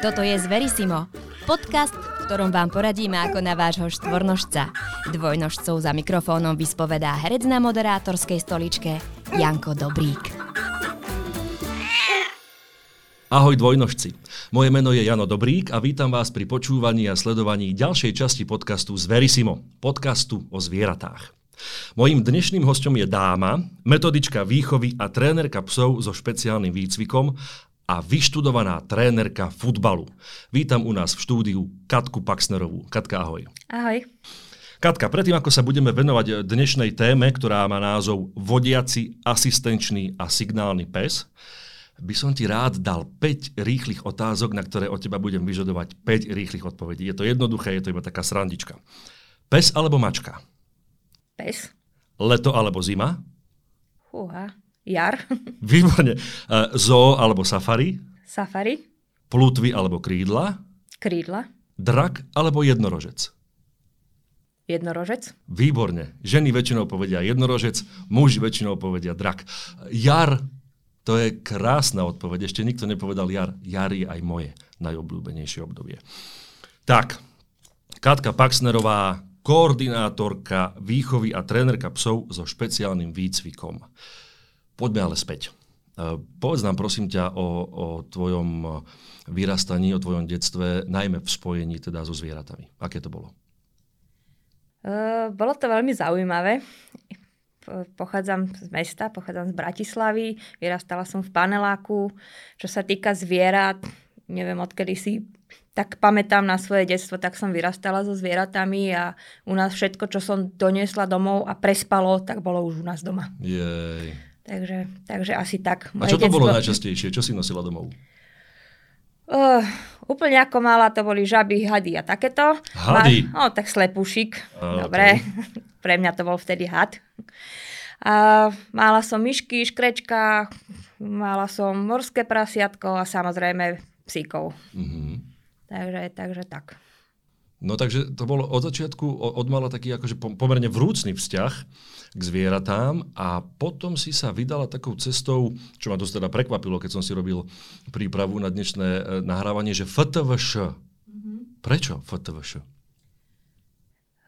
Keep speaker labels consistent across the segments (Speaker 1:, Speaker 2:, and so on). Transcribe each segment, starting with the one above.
Speaker 1: Toto je Zverisimo, podcast, v ktorom vám poradíme ako na vášho štvornožca. Dvojnožcov za mikrofónom vyspovedá herec na moderátorskej stoličke Janko Dobrík.
Speaker 2: Ahoj dvojnožci. Moje meno je Jano Dobrík a vítam vás pri počúvaní a sledovaní ďalšej časti podcastu Zverisimo, podcastu o zvieratách. Mojím dnešným hostom je dáma, metodička výchovy a trénerka psov so špeciálnym výcvikom a vyštudovaná trénerka futbalu. Vítam u nás v štúdiu Katku Paxnerovú. Katka, ahoj.
Speaker 3: Ahoj.
Speaker 2: Katka, predtým ako sa budeme venovať dnešnej téme, ktorá má názov Vodiaci, asistenčný a signálny pes, by som ti rád dal 5 rýchlych otázok, na ktoré od teba budem vyžadovať 5 rýchlych odpovedí. Je to jednoduché, je to iba taká srandička. Pes alebo mačka?
Speaker 3: Pes.
Speaker 2: Leto alebo zima?
Speaker 3: Fúha. Jar.
Speaker 2: Výborne. Uh, zoo alebo safari?
Speaker 3: Safari.
Speaker 2: Plutvy alebo krídla?
Speaker 3: Krídla.
Speaker 2: Drak alebo jednorožec?
Speaker 3: Jednorožec.
Speaker 2: Výborne. Ženy väčšinou povedia jednorožec, muži väčšinou povedia drak. Jar, to je krásna odpoveď. Ešte nikto nepovedal jar. Jar je aj moje najobľúbenejšie obdobie. Tak, Katka Paxnerová, koordinátorka výchovy a trénerka psov so špeciálnym výcvikom. Poďme ale späť. E, povedz nám prosím ťa o, o tvojom vyrastaní, o tvojom detstve, najmä v spojení teda so zvieratami. Aké to bolo?
Speaker 3: Uh, bolo to veľmi zaujímavé. Pochádzam z mesta, pochádzam z Bratislavy, vyrastala som v paneláku. Čo sa týka zvierat, neviem odkedy si tak pamätám na svoje detstvo, tak som vyrastala so zvieratami a u nás všetko, čo som doniesla domov a prespalo, tak bolo už u nás doma.
Speaker 2: Jej.
Speaker 3: Takže, takže asi tak.
Speaker 2: A čo to bolo najčastejšie? Čo si nosila domov?
Speaker 3: Uh, úplne ako mala, to boli žaby, hady a takéto.
Speaker 2: Hady?
Speaker 3: No, tak slepušik. Uh, Dobre. Okay. Pre mňa to bol vtedy had. A mala som myšky, škrečka, mala som morské prasiatko a samozrejme psíkov. Mm-hmm. Takže, takže tak.
Speaker 2: No takže to bolo od začiatku, od mala taký akože pomerne vrúcný vzťah k zvieratám a potom si sa vydala takou cestou, čo ma dosť teda prekvapilo, keď som si robil prípravu na dnešné e, nahrávanie, že FTVŠ. Mm-hmm. Prečo FTVŠ?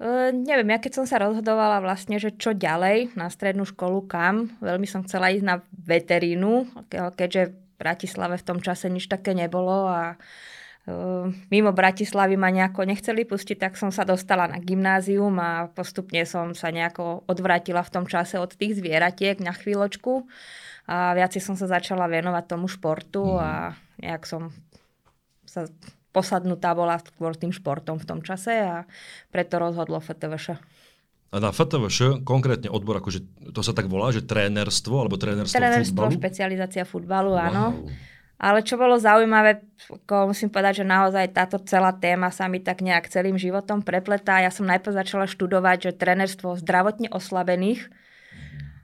Speaker 3: Uh, neviem, ja keď som sa rozhodovala vlastne, že čo ďalej na strednú školu, kam, veľmi som chcela ísť na veterínu, keďže v Bratislave v tom čase nič také nebolo a Ehm, mimo Bratislavy ma nejako nechceli pustiť, tak som sa dostala na gymnázium a postupne som sa nejako odvrátila v tom čase od tých zvieratiek na chvíľočku a viac som sa začala venovať tomu športu mm. a nejak som sa posadnutá bola skôr tým športom v tom čase a preto rozhodlo FTVŠ.
Speaker 2: A na FTVŠ, konkrétne odbor, akože to sa tak volá, že trénerstvo alebo trénerstvo,
Speaker 3: trénerstvo
Speaker 2: futbalu?
Speaker 3: špecializácia futbalu, wow. Ale čo bolo zaujímavé, ako musím povedať, že naozaj táto celá téma sa mi tak nejak celým životom prepletá. Ja som najprv začala študovať, že trenerstvo zdravotne oslabených,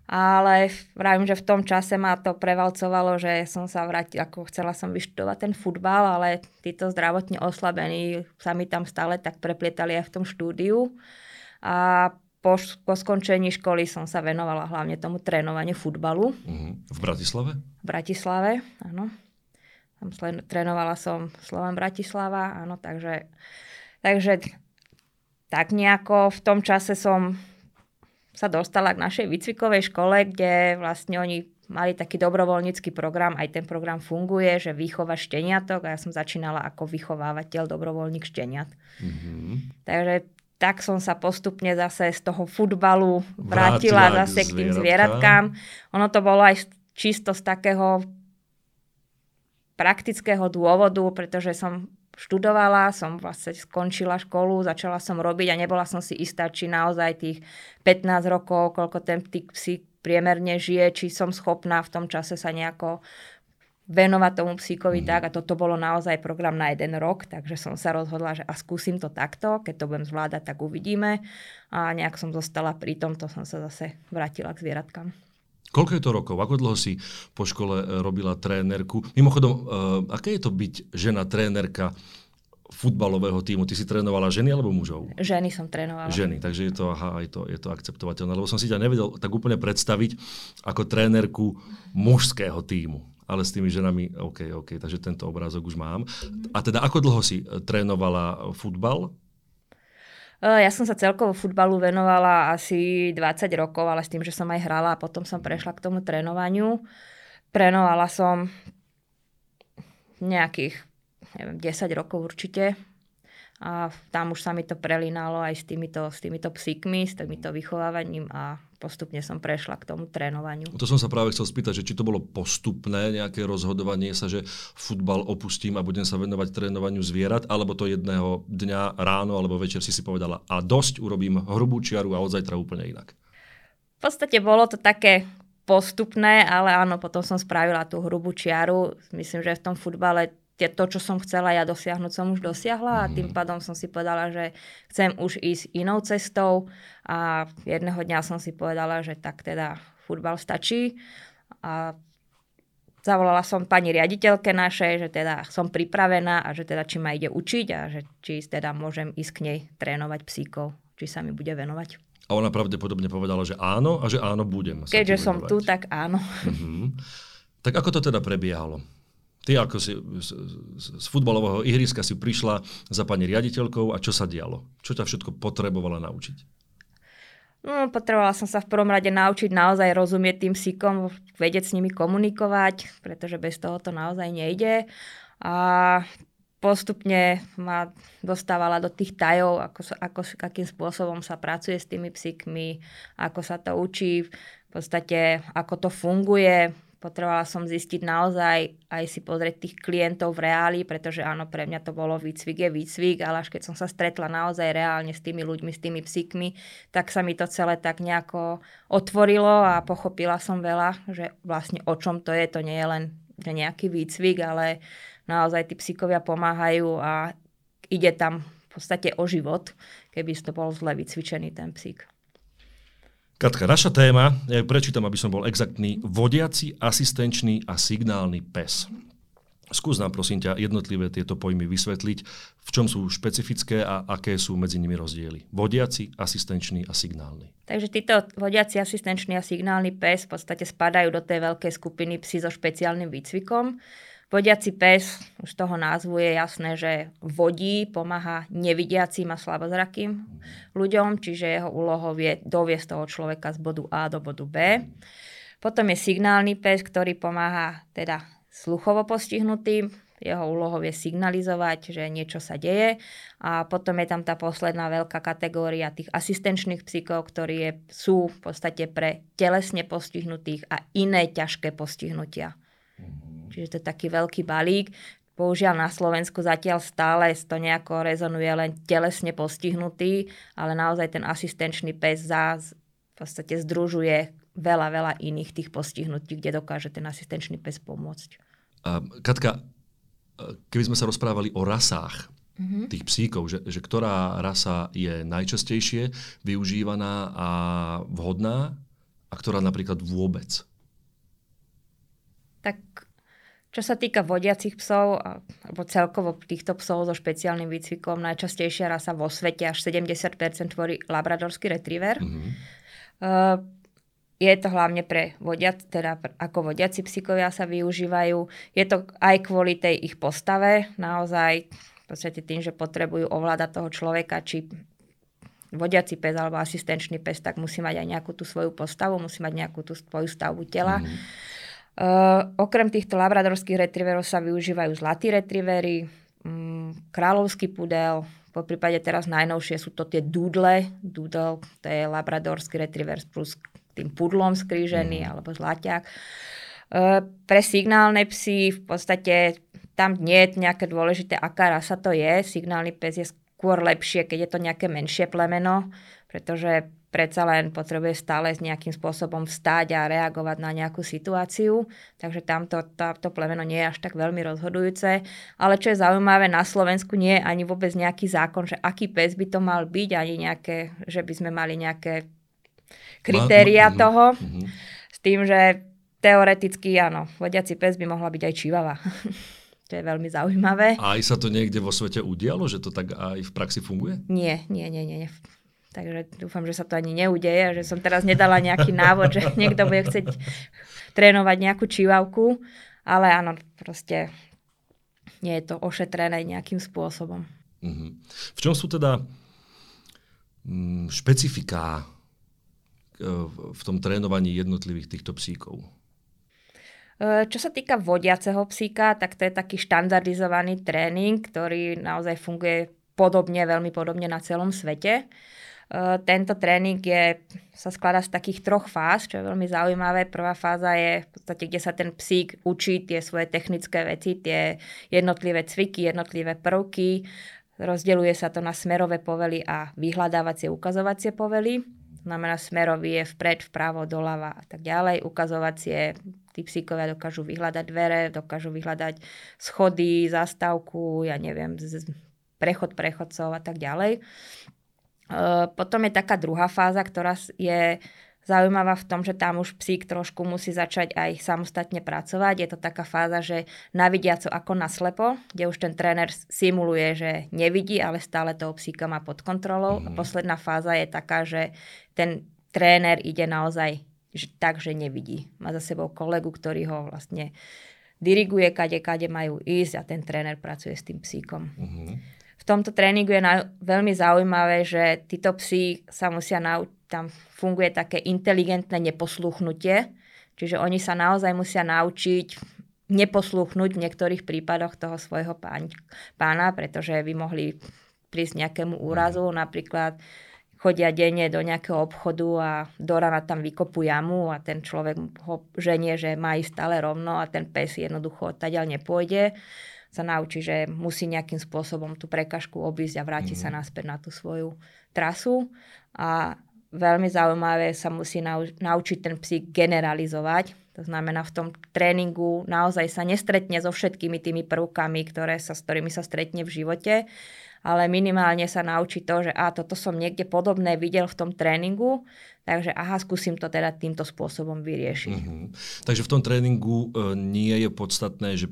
Speaker 3: ale vravím, že v tom čase ma to prevalcovalo, že som sa vrátila, ako chcela som vyštudovať ten futbal, ale títo zdravotne oslabení sa mi tam stále tak preplietali aj v tom štúdiu. A po, po skončení školy som sa venovala hlavne tomu trénovaniu futbalu.
Speaker 2: Uh-huh. V Bratislave?
Speaker 3: V Bratislave, áno. Tam slen, trénovala som Slovan Bratislava, áno, takže, takže tak nejako v tom čase som sa dostala k našej výcvikovej škole, kde vlastne oni mali taký dobrovoľnícky program, aj ten program funguje, že výchova šteniatok a ja som začínala ako vychovávateľ, dobrovoľník šteniat. Mm-hmm. Takže tak som sa postupne zase z toho futbalu vrátila, vrátila zase k tým zvieratkám. Ono to bolo aj čisto z takého praktického dôvodu, pretože som študovala, som vlastne skončila školu, začala som robiť a nebola som si istá, či naozaj tých 15 rokov, koľko ten psík priemerne žije, či som schopná v tom čase sa nejako venovať tomu psíkovi mm. tak a toto bolo naozaj program na jeden rok, takže som sa rozhodla, že a skúsim to takto, keď to budem zvládať, tak uvidíme a nejak som zostala pri tom, to som sa zase vrátila k zvieratkám.
Speaker 2: Koľko je to rokov? Ako dlho si po škole e, robila trénerku? Mimochodom, uh, aké je to byť žena trénerka futbalového týmu? Ty si trénovala ženy alebo mužov?
Speaker 3: Ženy som trénovala.
Speaker 2: Ženy, takže je to, aha, je to, je to akceptovateľné. Lebo som si ťa nevedel tak úplne predstaviť ako trénerku mužského týmu. ale s tými ženami, OK, OK, takže tento obrázok už mám. A teda ako dlho si e, trénovala futbal?
Speaker 3: E, ja som sa celkovo futbalu venovala asi 20 rokov, ale s tým, že som aj hrala a potom som prešla k tomu trénovaniu. Trénovala som nejakých neviem, 10 rokov určite. A tam už sa mi to prelínalo aj s týmito, s týmito psíkmi, s týmito vychovávaním a postupne som prešla k tomu trénovaniu.
Speaker 2: To som sa práve chcel spýtať, že či to bolo postupné nejaké rozhodovanie sa, že futbal opustím a budem sa venovať trénovaniu zvierat, alebo to jedného dňa ráno alebo večer si si povedala a dosť, urobím hrubú čiaru a od zajtra úplne inak.
Speaker 3: V podstate bolo to také postupné, ale áno, potom som spravila tú hrubú čiaru. Myslím, že v tom futbale to, čo som chcela ja dosiahnuť, som už dosiahla a tým mhm. pádom som si povedala, že chcem už ísť inou cestou a jedného dňa som si povedala, že tak teda futbal stačí a zavolala som pani riaditeľke našej, že teda som pripravená a že teda či ma ide učiť a že či teda môžem ísť k nej trénovať psíkov, či sa mi bude venovať.
Speaker 2: A ona pravdepodobne povedala, že áno a že áno, budem.
Speaker 3: Keďže som tu, tak áno. Uh-huh.
Speaker 2: Tak ako to teda prebiehalo? Ty ako si z, z futbalového ihriska si prišla za pani riaditeľkou a čo sa dialo? Čo ťa všetko potrebovala naučiť?
Speaker 3: No, potrebovala som sa v prvom rade naučiť naozaj rozumieť tým psíkom, vedieť s nimi komunikovať, pretože bez toho to naozaj nejde. A postupne ma dostávala do tých tajov, ako, ako, akým spôsobom sa pracuje s tými psíkmi, ako sa to učí, v podstate ako to funguje, Potrebovala som zistiť naozaj, aj si pozrieť tých klientov v reáli, pretože áno, pre mňa to bolo výcvik je výcvik, ale až keď som sa stretla naozaj reálne s tými ľuďmi, s tými psíkmi, tak sa mi to celé tak nejako otvorilo a pochopila som veľa, že vlastne o čom to je, to nie je len nejaký výcvik, ale naozaj tí psíkovia pomáhajú a ide tam v podstate o život, keby to bol zle vycvičený ten psík.
Speaker 2: Katka, naša téma, ja prečítam, aby som bol exaktný, vodiaci, asistenčný a signálny pes. Skús nám prosím ťa jednotlivé tieto pojmy vysvetliť, v čom sú špecifické a aké sú medzi nimi rozdiely. Vodiaci, asistenčný a signálny.
Speaker 3: Takže títo vodiaci, asistenčný a signálny pes v podstate spadajú do tej veľkej skupiny psi so špeciálnym výcvikom. Vodiaci pes, už toho názvu je jasné, že vodí, pomáha nevidiacím a slabozrakým ľuďom, čiže jeho úlohou je doviesť toho človeka z bodu A do bodu B. Potom je signálny pes, ktorý pomáha teda sluchovo postihnutým, jeho úlohou je signalizovať, že niečo sa deje. A potom je tam tá posledná veľká kategória tých asistenčných psíkov, ktorí sú v podstate pre telesne postihnutých a iné ťažké postihnutia. Čiže to je taký veľký balík. Bohužiaľ na Slovensku zatiaľ stále to nejako rezonuje len telesne postihnutý, ale naozaj ten asistenčný pes za, v podstate združuje veľa, veľa iných tých postihnutí, kde dokáže ten asistenčný pes pomôcť.
Speaker 2: A, Katka, keby sme sa rozprávali o rasách mm-hmm. tých psíkov, že, že ktorá rasa je najčastejšie využívaná a vhodná a ktorá napríklad vôbec?
Speaker 3: Tak čo sa týka vodiacich psov, alebo celkovo týchto psov so špeciálnym výcvikom, najčastejšia rasa vo svete, až 70% tvorí labradorský retriever. Mm-hmm. Uh, je to hlavne pre vodiac, teda ako vodiaci psíkovia sa využívajú. Je to aj kvôli tej ich postave, naozaj v podstate tým, že potrebujú ovládať toho človeka, či vodiaci pes alebo asistenčný pes, tak musí mať aj nejakú tú svoju postavu, musí mať nejakú tú svoju stavbu tela. Mm-hmm. Uh, okrem týchto labradorských retrieverov sa využívajú zlatí retrievery, um, kráľovský pudel, po prípade teraz najnovšie sú to tie dúdle. Doodle, to je labradorský retriever plus tým pudlom skrížený, mm. alebo zlaťák. Uh, pre signálne psy v podstate tam nie je nejaké dôležité, aká rasa to je. Signálny pes je skôr lepšie, keď je to nejaké menšie plemeno, pretože predsa len potrebuje stále s nejakým spôsobom vstať a reagovať na nejakú situáciu. Takže tamto to plemeno nie je až tak veľmi rozhodujúce. Ale čo je zaujímavé, na Slovensku nie je ani vôbec nejaký zákon, že aký pes by to mal byť, ani nejaké, že by sme mali nejaké kritéria toho. Mm-hmm. S tým, že teoreticky áno, vodiaci pes by mohla byť aj čivava. To je veľmi zaujímavé.
Speaker 2: A aj sa to niekde vo svete udialo, že to tak aj v praxi funguje?
Speaker 3: Nie, nie, nie, nie. Takže dúfam, že sa to ani neudeje, že som teraz nedala nejaký návod, že niekto bude chcieť trénovať nejakú čívavku, ale áno, proste nie je to ošetrené nejakým spôsobom.
Speaker 2: Mm-hmm. V čom sú teda mm, špecifiká e, v tom trénovaní jednotlivých týchto psíkov?
Speaker 3: E, čo sa týka vodiaceho psíka, tak to je taký štandardizovaný tréning, ktorý naozaj funguje podobne, veľmi podobne na celom svete. Tento tréning je, sa skladá z takých troch fáz, čo je veľmi zaujímavé. Prvá fáza je v podstate, kde sa ten psík učí tie svoje technické veci, tie jednotlivé cviky, jednotlivé prvky. Rozdeľuje sa to na smerové povely a vyhľadávacie ukazovacie povely. Znamená, smerový je vpred, vpravo, doľava a tak ďalej. Ukazovacie, tí psíkovia dokážu vyhľadať dvere, dokážu vyhľadať schody, zastávku, ja neviem, prechod prechodcov a tak ďalej. Eh, potom je taká druhá fáza, ktorá je zaujímavá v tom, že tam už psík trošku musí začať aj samostatne pracovať. Je to taká fáza, že na vidiaco ako naslepo, kde už ten tréner simuluje, že nevidí, ale stále toho psíka má pod kontrolou. Mm-hmm. A mhm. posledná fáza je taká, že ten tréner ide naozaj že tak, že nevidí. Má za sebou kolegu, ktorý ho vlastne diriguje, kade, kade majú ísť a ten tréner pracuje s tým psíkom. Mm-hmm tomto tréningu je na, veľmi zaujímavé, že títo psi sa musia naučiť, tam funguje také inteligentné neposluchnutie, čiže oni sa naozaj musia naučiť neposluchnúť v niektorých prípadoch toho svojho pán, pána, pretože by mohli prísť nejakému úrazu, napríklad chodia denne do nejakého obchodu a do rana tam vykopú jamu a ten človek ho ženie, že má ísť stále rovno a ten pes jednoducho odtiaľ nepôjde sa naučí, že musí nejakým spôsobom tú prekažku obísť a vráti mm. sa mhm. naspäť na tú svoju trasu. A veľmi zaujímavé sa musí nau- naučiť ten psík generalizovať. To znamená, v tom tréningu naozaj sa nestretne so všetkými tými prvkami, ktoré sa, s ktorými sa stretne v živote, ale minimálne sa naučí to, že a toto som niekde podobné videl v tom tréningu, takže aha, skúsim to teda týmto spôsobom vyriešiť. Mm-hmm.
Speaker 2: Takže v tom tréningu e, nie je podstatné, že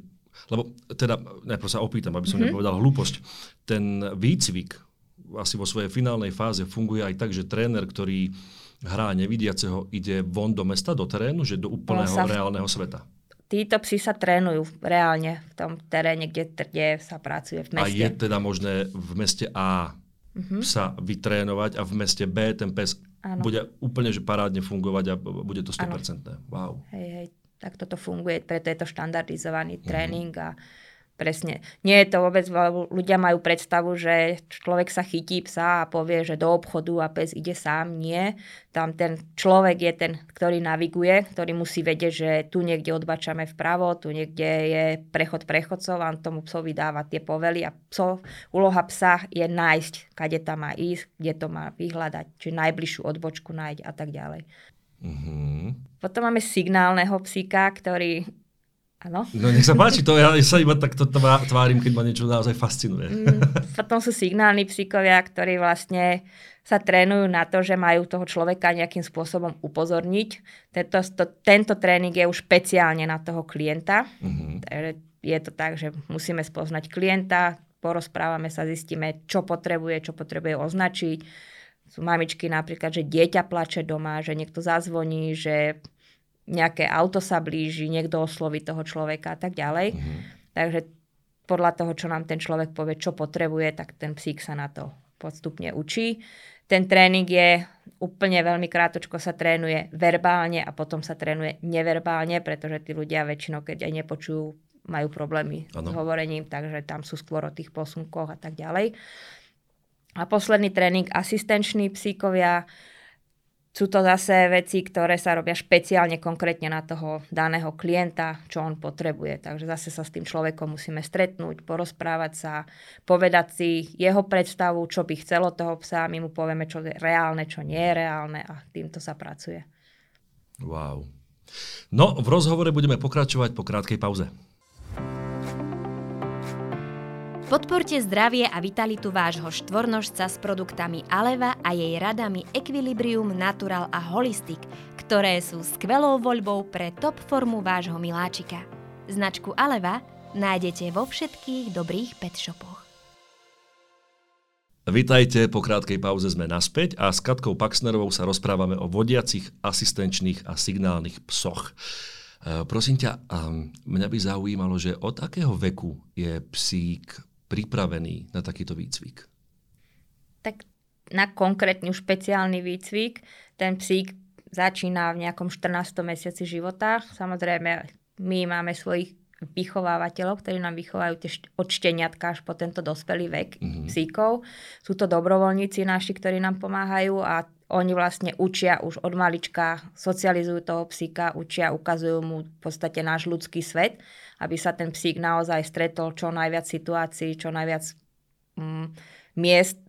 Speaker 2: lebo teda, najprv sa opýtam, aby som mm-hmm. nepovedal hlúposť. Ten výcvik asi vo svojej finálnej fáze funguje aj tak, že tréner, ktorý hrá nevidiaceho, ide von do mesta, do terénu, že do úplného sa reálneho sveta.
Speaker 3: Títo psi sa trénujú reálne v tom teréne, kde, kde sa pracuje v meste.
Speaker 2: A je teda možné v meste A mm-hmm. sa vytrénovať a v meste B ten pes ano. bude úplne že parádne fungovať a bude to 100%. Ano. Wow.
Speaker 3: Hej, hej tak toto funguje, preto je to štandardizovaný mm-hmm. tréning a presne. Nie je to vôbec, ľudia majú predstavu, že človek sa chytí psa a povie, že do obchodu a pes ide sám. Nie. Tam ten človek je ten, ktorý naviguje, ktorý musí vedieť, že tu niekde odbačame vpravo, tu niekde je prechod prechodcov a on tomu psovi dáva tie povely a pso, úloha psa je nájsť, kade tam má ísť, kde to má vyhľadať, či najbližšiu odbočku nájsť a tak ďalej. Mm-hmm. Potom máme signálneho psíka, ktorý... Áno.
Speaker 2: No nech sa páči, to ja sa iba takto tvárim, keď ma niečo naozaj fascinuje. Mm,
Speaker 3: potom sú signálni psíkovia, ktorí vlastne sa trénujú na to, že majú toho človeka nejakým spôsobom upozorniť. Tento, to, tento tréning je už špeciálne na toho klienta. Mm-hmm. Takže je to tak, že musíme spoznať klienta, porozprávame sa, zistíme, čo potrebuje, čo potrebuje označiť sú mamičky napríklad, že dieťa plače doma, že niekto zazvoní, že nejaké auto sa blíži, niekto osloví toho človeka a tak ďalej. Mm-hmm. Takže podľa toho, čo nám ten človek povie, čo potrebuje, tak ten psík sa na to postupne učí. Ten tréning je úplne veľmi krátočko sa trénuje verbálne a potom sa trénuje neverbálne, pretože tí ľudia väčšinou, keď aj nepočujú, majú problémy ano. s hovorením, takže tam sú skôr o tých posunkoch a tak ďalej. A posledný tréning asistenční psíkovia. Sú to zase veci, ktoré sa robia špeciálne konkrétne na toho daného klienta, čo on potrebuje. Takže zase sa s tým človekom musíme stretnúť, porozprávať sa, povedať si jeho predstavu, čo by chcelo toho psa, my mu povieme, čo je reálne, čo nie je reálne a týmto sa pracuje.
Speaker 2: Wow. No, v rozhovore budeme pokračovať po krátkej pauze.
Speaker 1: Podporte zdravie a vitalitu vášho štvornožca s produktami Aleva a jej radami Equilibrium, Natural a Holistic, ktoré sú skvelou voľbou pre top formu vášho miláčika. Značku Aleva nájdete vo všetkých dobrých pet shopoch.
Speaker 2: Vítajte, po krátkej pauze sme naspäť a s Katkou Paxnerovou sa rozprávame o vodiacich, asistenčných a signálnych psoch. prosím ťa, mňa by zaujímalo, že od akého veku je psík pripravený na takýto výcvik?
Speaker 3: Tak na konkrétny špeciálny výcvik ten psík začína v nejakom 14. mesiaci života. Samozrejme, my máme svojich vychovávateľov, ktorí nám vychovajú tie od šteniatka až po tento dospelý vek mm-hmm. psíkov. Sú to dobrovoľníci naši, ktorí nám pomáhajú a oni vlastne učia už od malička, socializujú toho psíka, učia, ukazujú mu v podstate náš ľudský svet, aby sa ten psík naozaj stretol čo najviac situácií, čo najviac mm, miest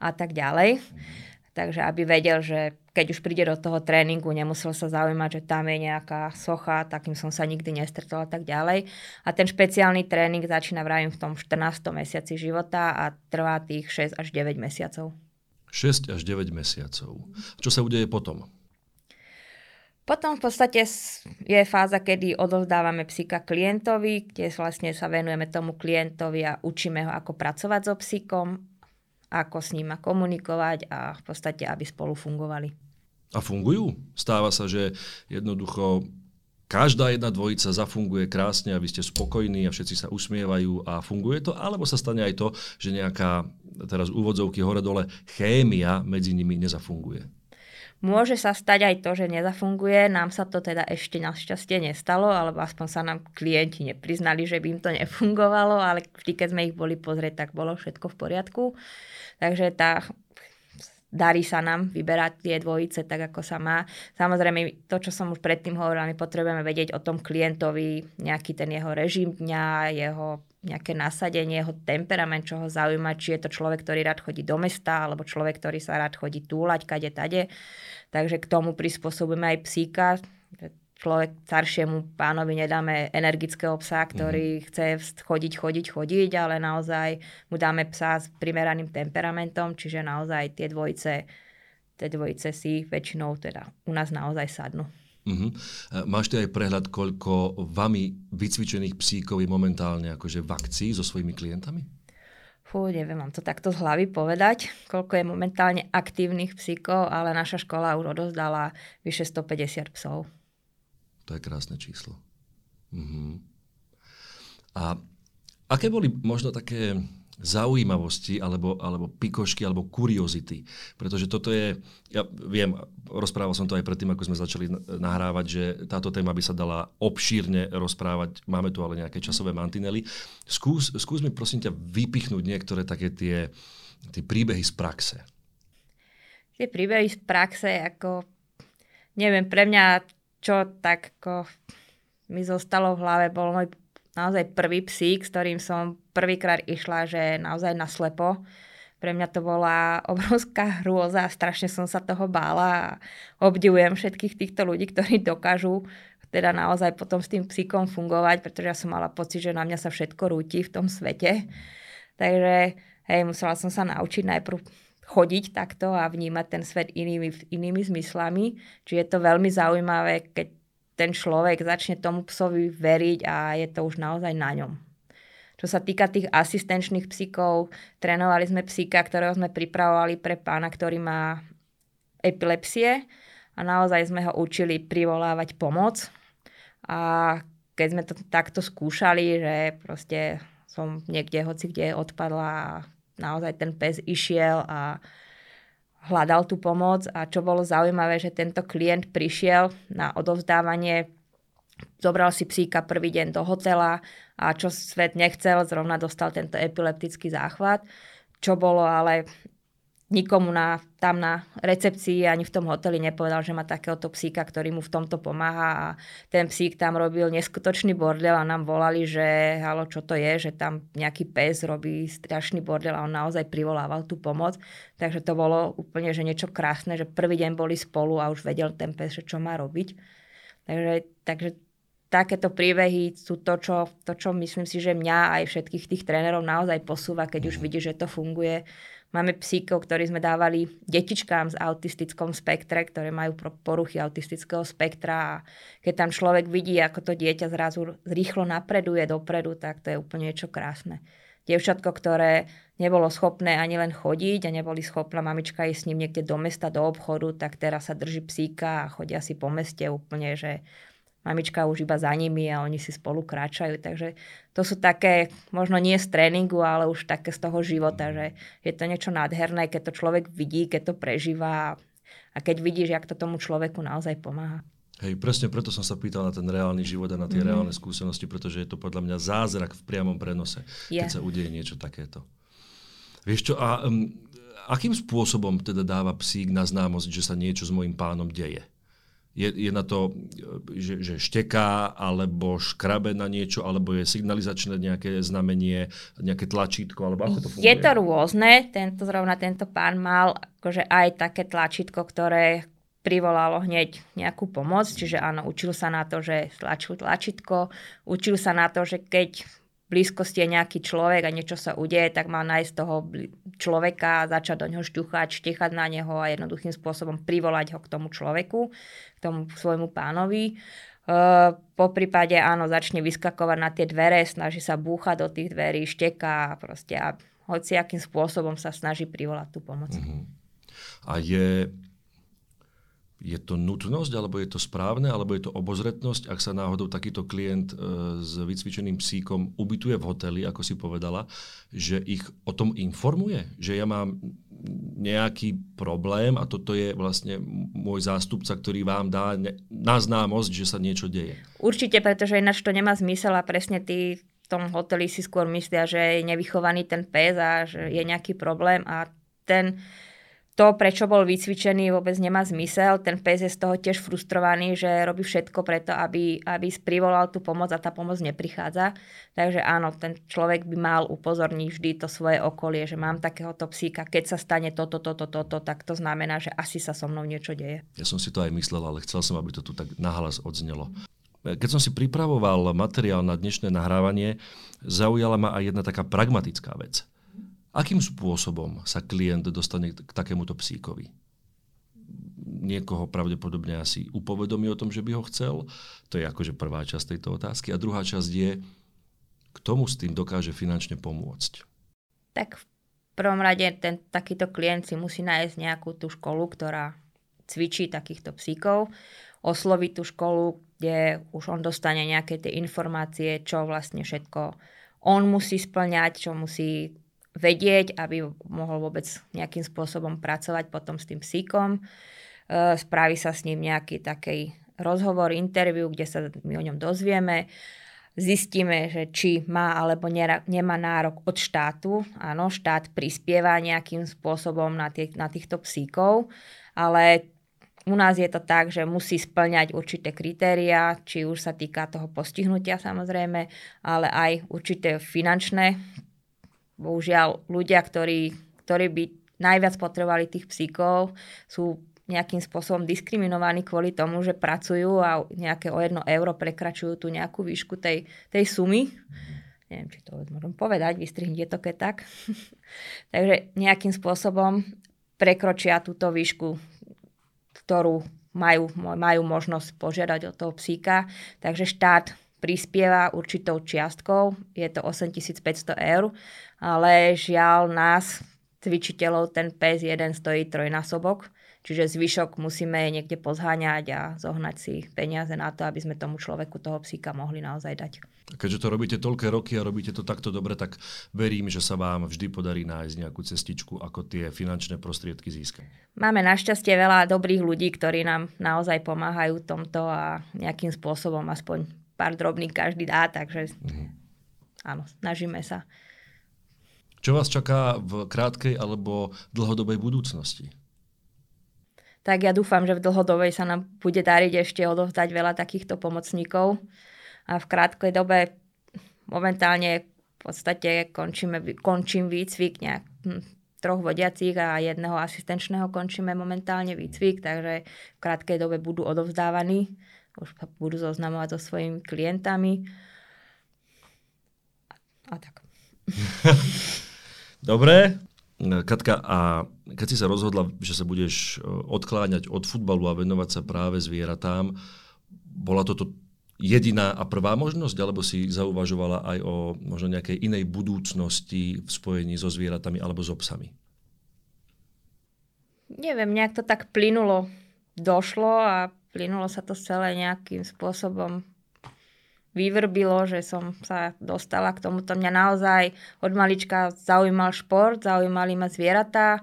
Speaker 3: a tak ďalej. Mm-hmm. Takže aby vedel, že keď už príde do toho tréningu, nemusel sa zaujímať, že tam je nejaká socha, takým som sa nikdy nestretol a tak ďalej. A ten špeciálny tréning začína vravím v tom 14. mesiaci života a trvá tých 6 až 9 mesiacov.
Speaker 2: 6 až 9 mesiacov. Čo sa udeje potom?
Speaker 3: Potom v podstate je fáza, kedy odovzdávame psíka klientovi, kde vlastne sa venujeme tomu klientovi a učíme ho, ako pracovať so psíkom, ako s ním komunikovať a v podstate, aby spolu fungovali.
Speaker 2: A fungujú? Stáva sa, že jednoducho každá jedna dvojica zafunguje krásne a vy ste spokojní a všetci sa usmievajú a funguje to? Alebo sa stane aj to, že nejaká, teraz úvodzovky hore-dole, chémia medzi nimi nezafunguje?
Speaker 3: Môže sa stať aj to, že nezafunguje. Nám sa to teda ešte našťastie nestalo, alebo aspoň sa nám klienti nepriznali, že by im to nefungovalo, ale vždy, keď sme ich boli pozrieť, tak bolo všetko v poriadku. Takže tá darí sa nám vyberať tie dvojice tak, ako sa má. Samozrejme, to, čo som už predtým hovorila, my potrebujeme vedieť o tom klientovi, nejaký ten jeho režim dňa, jeho nejaké nasadenie, jeho temperament, čo ho zaujíma, či je to človek, ktorý rád chodí do mesta, alebo človek, ktorý sa rád chodí túlať, kade, tade. Takže k tomu prispôsobíme aj psíka. Človek staršiemu pánovi nedáme energického psa, ktorý mm. chce chodiť, chodiť, chodiť, ale naozaj mu dáme psa s primeraným temperamentom, čiže naozaj tie dvojice, tie dvojice si väčšinou teda u nás naozaj sadnú.
Speaker 2: Uh-huh. Máš ty aj prehľad, koľko vami vycvičených psíkov je momentálne akože v akcii so svojimi klientami?
Speaker 3: Fú, neviem vám to takto z hlavy povedať, koľko je momentálne aktívnych psíkov, ale naša škola už odozdala vyše 150 psov.
Speaker 2: To je krásne číslo. Uh-huh. A aké boli možno také zaujímavosti alebo, alebo pikošky alebo kuriozity. Pretože toto je, ja viem, rozprával som to aj predtým, ako sme začali nahrávať, že táto téma by sa dala obšírne rozprávať. Máme tu ale nejaké časové mantinely. Skús, skús mi prosím ťa vypichnúť niektoré také tie, tie príbehy z praxe.
Speaker 3: Tie príbehy z praxe, ako neviem, pre mňa čo tak ako mi zostalo v hlave, bol môj naozaj prvý psík, s ktorým som prvýkrát išla, že naozaj naslepo. Pre mňa to bola obrovská hrôza, strašne som sa toho bála a obdivujem všetkých týchto ľudí, ktorí dokážu teda naozaj potom s tým psíkom fungovať, pretože ja som mala pocit, že na mňa sa všetko rúti v tom svete. Takže hej, musela som sa naučiť najprv chodiť takto a vnímať ten svet inými, inými zmyslami. Čiže je to veľmi zaujímavé, keď ten človek začne tomu psovi veriť a je to už naozaj na ňom. Čo sa týka tých asistenčných psíkov, trénovali sme psíka, ktorého sme pripravovali pre pána, ktorý má epilepsie a naozaj sme ho učili privolávať pomoc. A keď sme to takto skúšali, že proste som niekde, hoci kde odpadla a naozaj ten pes išiel a hľadal tú pomoc. A čo bolo zaujímavé, že tento klient prišiel na odovzdávanie, zobral si psíka prvý deň do hotela a čo svet nechcel, zrovna dostal tento epileptický záchvat, čo bolo ale nikomu na, tam na recepcii ani v tom hoteli nepovedal, že má takéhoto psíka, ktorý mu v tomto pomáha a ten psík tam robil neskutočný bordel a nám volali, že halo, čo to je, že tam nejaký pes robí strašný bordel a on naozaj privolával tú pomoc. Takže to bolo úplne že niečo krásne, že prvý deň boli spolu a už vedel ten pes, že čo má robiť. Takže, takže takéto príbehy sú to čo, to, čo myslím si, že mňa aj všetkých tých trénerov naozaj posúva, keď už vidí, že to funguje Máme psíkov, ktorí sme dávali detičkám z autistickom spektre, ktoré majú poruchy autistického spektra a keď tam človek vidí, ako to dieťa zrazu rýchlo napreduje dopredu, tak to je úplne niečo krásne. Dievčatko, ktoré nebolo schopné ani len chodiť a neboli schopná mamička ísť s ním niekde do mesta, do obchodu, tak teraz sa drží psíka a chodia si po meste úplne, že mamička už iba za nimi a oni si spolu kráčajú. Takže to sú také, možno nie z tréningu, ale už také z toho života, že je to niečo nádherné, keď to človek vidí, keď to prežíva a keď vidíš, jak to tomu človeku naozaj pomáha.
Speaker 2: Hej, presne preto som sa pýtal na ten reálny život a na tie mm-hmm. reálne skúsenosti, pretože je to podľa mňa zázrak v priamom prenose, yeah. keď sa udeje niečo takéto. Vieš čo, a um, akým spôsobom teda dáva psík na známosť, že sa niečo s mojim pánom deje? Je, je na to, že, že šteká, alebo škrabe na niečo, alebo je signalizačné nejaké znamenie, nejaké tlačítko, alebo ako to funguje?
Speaker 3: Je to rôzne. Tento, zrovna tento pán mal akože aj také tlačítko, ktoré privolalo hneď nejakú pomoc, čiže áno, učil sa na to, že tlačil tlačítko, učil sa na to, že keď blízkosti je nejaký človek a niečo sa udeje, tak má nájsť toho človeka, začať do neho šťuchať, štechať na neho a jednoduchým spôsobom privolať ho k tomu človeku, k tomu svojmu pánovi. Uh, po prípade áno, začne vyskakovať na tie dvere, snaží sa búchať do tých dverí, šteká proste a hociakým spôsobom sa snaží privolať tú pomoc. Uh-huh.
Speaker 2: A je je to nutnosť, alebo je to správne, alebo je to obozretnosť, ak sa náhodou takýto klient e, s vycvičeným psíkom ubytuje v hoteli, ako si povedala, že ich o tom informuje, že ja mám nejaký problém a toto je vlastne môj zástupca, ktorý vám dá na známosť, že sa niečo deje.
Speaker 3: Určite, pretože ináč to nemá zmysel a presne tí v tom hoteli si skôr myslia, že je nevychovaný ten pes a že je nejaký problém a ten to, prečo bol vycvičený, vôbec nemá zmysel. Ten pes je z toho tiež frustrovaný, že robí všetko preto, aby, aby privolal tú pomoc a tá pomoc neprichádza. Takže áno, ten človek by mal upozorniť vždy to svoje okolie, že mám takéhoto psíka, keď sa stane toto, toto, toto, tak to znamená, že asi sa so mnou niečo deje.
Speaker 2: Ja som si to aj myslel, ale chcel som, aby to tu tak nahlas odznelo. Keď som si pripravoval materiál na dnešné nahrávanie, zaujala ma aj jedna taká pragmatická vec. Akým spôsobom sa klient dostane k takémuto psíkovi? Niekoho pravdepodobne asi upovedomí o tom, že by ho chcel. To je akože prvá časť tejto otázky. A druhá časť je, k tomu s tým dokáže finančne pomôcť.
Speaker 3: Tak v prvom rade ten takýto klient si musí nájsť nejakú tú školu, ktorá cvičí takýchto psíkov, osloviť tú školu, kde už on dostane nejaké tie informácie, čo vlastne všetko on musí splňať, čo musí vedieť, aby mohol vôbec nejakým spôsobom pracovať potom s tým psíkom. E, spraví sa s ním nejaký taký rozhovor, interview, kde sa my o ňom dozvieme. Zistíme, že či má alebo nemá nárok od štátu. Áno, štát prispieva nejakým spôsobom na, tie, na týchto psíkov, ale u nás je to tak, že musí splňať určité kritéria, či už sa týka toho postihnutia samozrejme, ale aj určité finančné bohužiaľ ľudia, ktorí, ktorí by najviac potrebovali tých psíkov, sú nejakým spôsobom diskriminovaní kvôli tomu, že pracujú a nejaké o jedno euro prekračujú tú nejakú výšku tej, tej sumy. Neviem, či to môžem povedať, vystrihnite to keď tak. Takže nejakým spôsobom prekročia túto výšku, ktorú majú, majú možnosť požiadať od toho psíka. Takže štát prispieva určitou čiastkou, je to 8500 eur, ale žiaľ nás, cvičiteľov, ten pes jeden stojí trojnásobok, čiže zvyšok musíme niekde pozháňať a zohnať si peniaze na to, aby sme tomu človeku toho psíka mohli naozaj dať.
Speaker 2: Keďže to robíte toľké roky a robíte to takto dobre, tak verím, že sa vám vždy podarí nájsť nejakú cestičku, ako tie finančné prostriedky získať.
Speaker 3: Máme našťastie veľa dobrých ľudí, ktorí nám naozaj pomáhajú tomto a nejakým spôsobom aspoň pár drobných každý dá, takže mm-hmm. áno, snažíme sa.
Speaker 2: Čo vás čaká v krátkej alebo dlhodobej budúcnosti?
Speaker 3: Tak ja dúfam, že v dlhodobej sa nám bude dariť ešte odovzdať veľa takýchto pomocníkov. A v krátkej dobe momentálne v podstate končíme, končím výcvik nejak hm, troch vodiacich a jedného asistenčného končíme momentálne výcvik, takže v krátkej dobe budú odovzdávaní už sa budú zoznamovať so svojimi klientami. A, a tak.
Speaker 2: Dobre. Katka, a keď si sa rozhodla, že sa budeš e, odkláňať od futbalu a venovať sa práve zvieratám, bola toto jediná a prvá možnosť, alebo si zauvažovala aj o možno nejakej inej budúcnosti v spojení so zvieratami alebo so psami?
Speaker 3: Neviem, nejak to tak plynulo došlo a plynulo sa to celé nejakým spôsobom vyvrbilo, že som sa dostala k tomuto. Mňa naozaj od malička zaujímal šport, zaujímali ma zvieratá. E,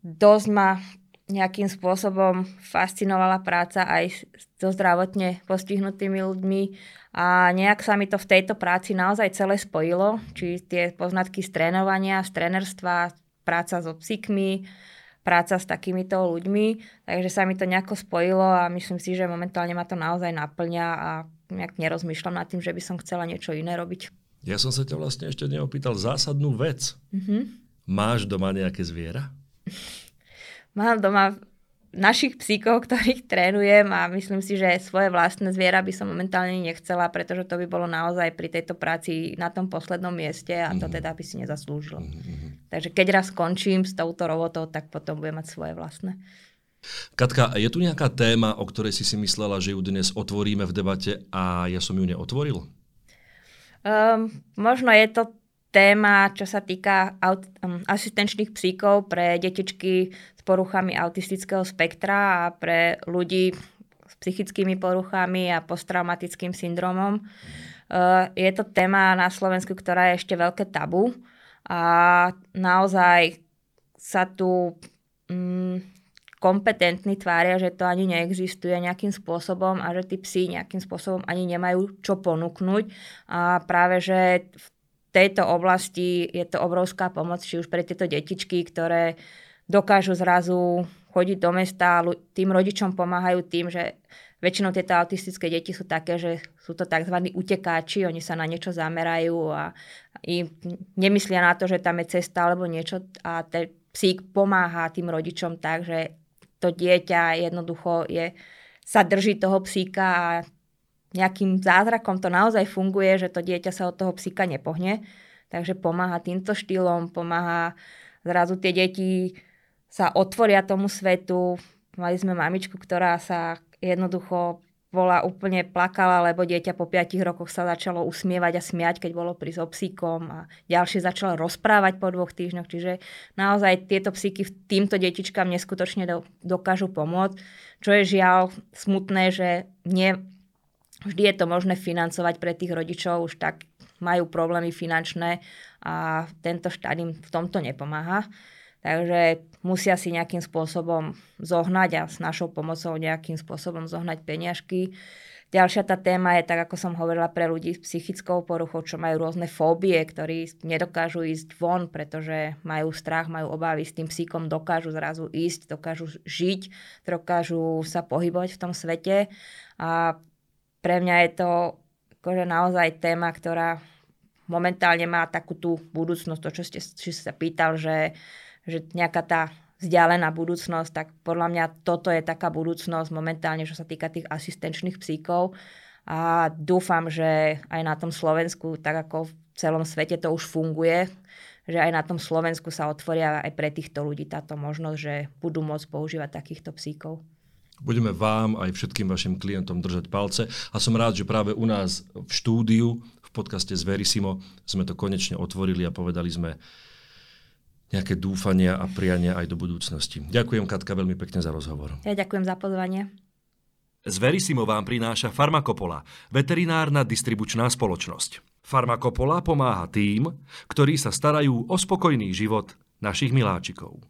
Speaker 3: dosť ma nejakým spôsobom fascinovala práca aj so zdravotne postihnutými ľuďmi a nejak sa mi to v tejto práci naozaj celé spojilo, či tie poznatky z trénovania, z trénerstva, práca so psíkmi, práca s takýmito ľuďmi, takže sa mi to nejako spojilo a myslím si, že momentálne ma to naozaj naplňa a nejak nerozmýšľam nad tým, že by som chcela niečo iné robiť.
Speaker 2: Ja som sa ťa vlastne ešte neopýtal zásadnú vec. Mm-hmm. Máš doma nejaké zviera?
Speaker 3: Mám doma našich psíkov, ktorých trénujem a myslím si, že svoje vlastné zviera by som momentálne nechcela, pretože to by bolo naozaj pri tejto práci na tom poslednom mieste a to mm-hmm. teda by si nezaslúžil. Mm-hmm. Takže keď raz skončím s touto robotou, tak potom budem mať svoje vlastné.
Speaker 2: Katka, je tu nejaká téma, o ktorej si si myslela, že ju dnes otvoríme v debate a ja som ju neotvoril?
Speaker 3: Um, možno je to téma, čo sa týka aut- um, asistenčných psíkov pre detičky s poruchami autistického spektra a pre ľudí s psychickými poruchami a posttraumatickým syndromom. Uh, je to téma na Slovensku, ktorá je ešte veľké tabu a naozaj sa tu um, kompetentní tvária, že to ani neexistuje nejakým spôsobom a že tí psi nejakým spôsobom ani nemajú čo ponúknuť. A práve, že v tejto oblasti je to obrovská pomoc, či už pre tieto detičky, ktoré dokážu zrazu chodiť do mesta, tým rodičom pomáhajú tým, že väčšinou tieto autistické deti sú také, že sú to tzv. utekáči, oni sa na niečo zamerajú a im nemyslia na to, že tam je cesta alebo niečo a ten psík pomáha tým rodičom tak, že to dieťa jednoducho je, sa drží toho psíka a nejakým zázrakom to naozaj funguje, že to dieťa sa od toho psíka nepohne. Takže pomáha týmto štýlom, pomáha zrazu tie deti sa otvoria tomu svetu. Mali sme mamičku, ktorá sa jednoducho bola úplne plakala, lebo dieťa po 5 rokoch sa začalo usmievať a smiať, keď bolo pri so psíkom a ďalšie začalo rozprávať po dvoch týždňoch. Čiže naozaj tieto psíky týmto detičkám neskutočne dokážu pomôcť. Čo je žiaľ smutné, že nie vždy je to možné financovať pre tých rodičov, už tak majú problémy finančné a tento štát im v tomto nepomáha. Takže musia si nejakým spôsobom zohnať a s našou pomocou nejakým spôsobom zohnať peniažky. Ďalšia tá téma je, tak ako som hovorila, pre ľudí s psychickou poruchou, čo majú rôzne fóbie, ktorí nedokážu ísť von, pretože majú strach, majú obavy s tým psíkom, dokážu zrazu ísť, dokážu žiť, dokážu sa pohybovať v tom svete. A pre mňa je to akože naozaj téma, ktorá momentálne má takú tú budúcnosť, to čo ste, či sa pýtal, že, že nejaká tá vzdialená budúcnosť, tak podľa mňa toto je taká budúcnosť momentálne, čo sa týka tých asistenčných psíkov. A dúfam, že aj na tom Slovensku, tak ako v celom svete to už funguje, že aj na tom Slovensku sa otvoria aj pre týchto ľudí táto možnosť, že budú môcť používať takýchto psíkov.
Speaker 2: Budeme vám aj všetkým vašim klientom držať palce a som rád, že práve u nás v štúdiu, v podcaste z Verisimo sme to konečne otvorili a povedali sme nejaké dúfania a priania aj do budúcnosti. Ďakujem Katka veľmi pekne za rozhovor.
Speaker 3: Ja ďakujem za pozvanie.
Speaker 2: Z Verisimo vám prináša Farmakopola, veterinárna distribučná spoločnosť. Farmakopola pomáha tým, ktorí sa starajú o spokojný život našich miláčikov.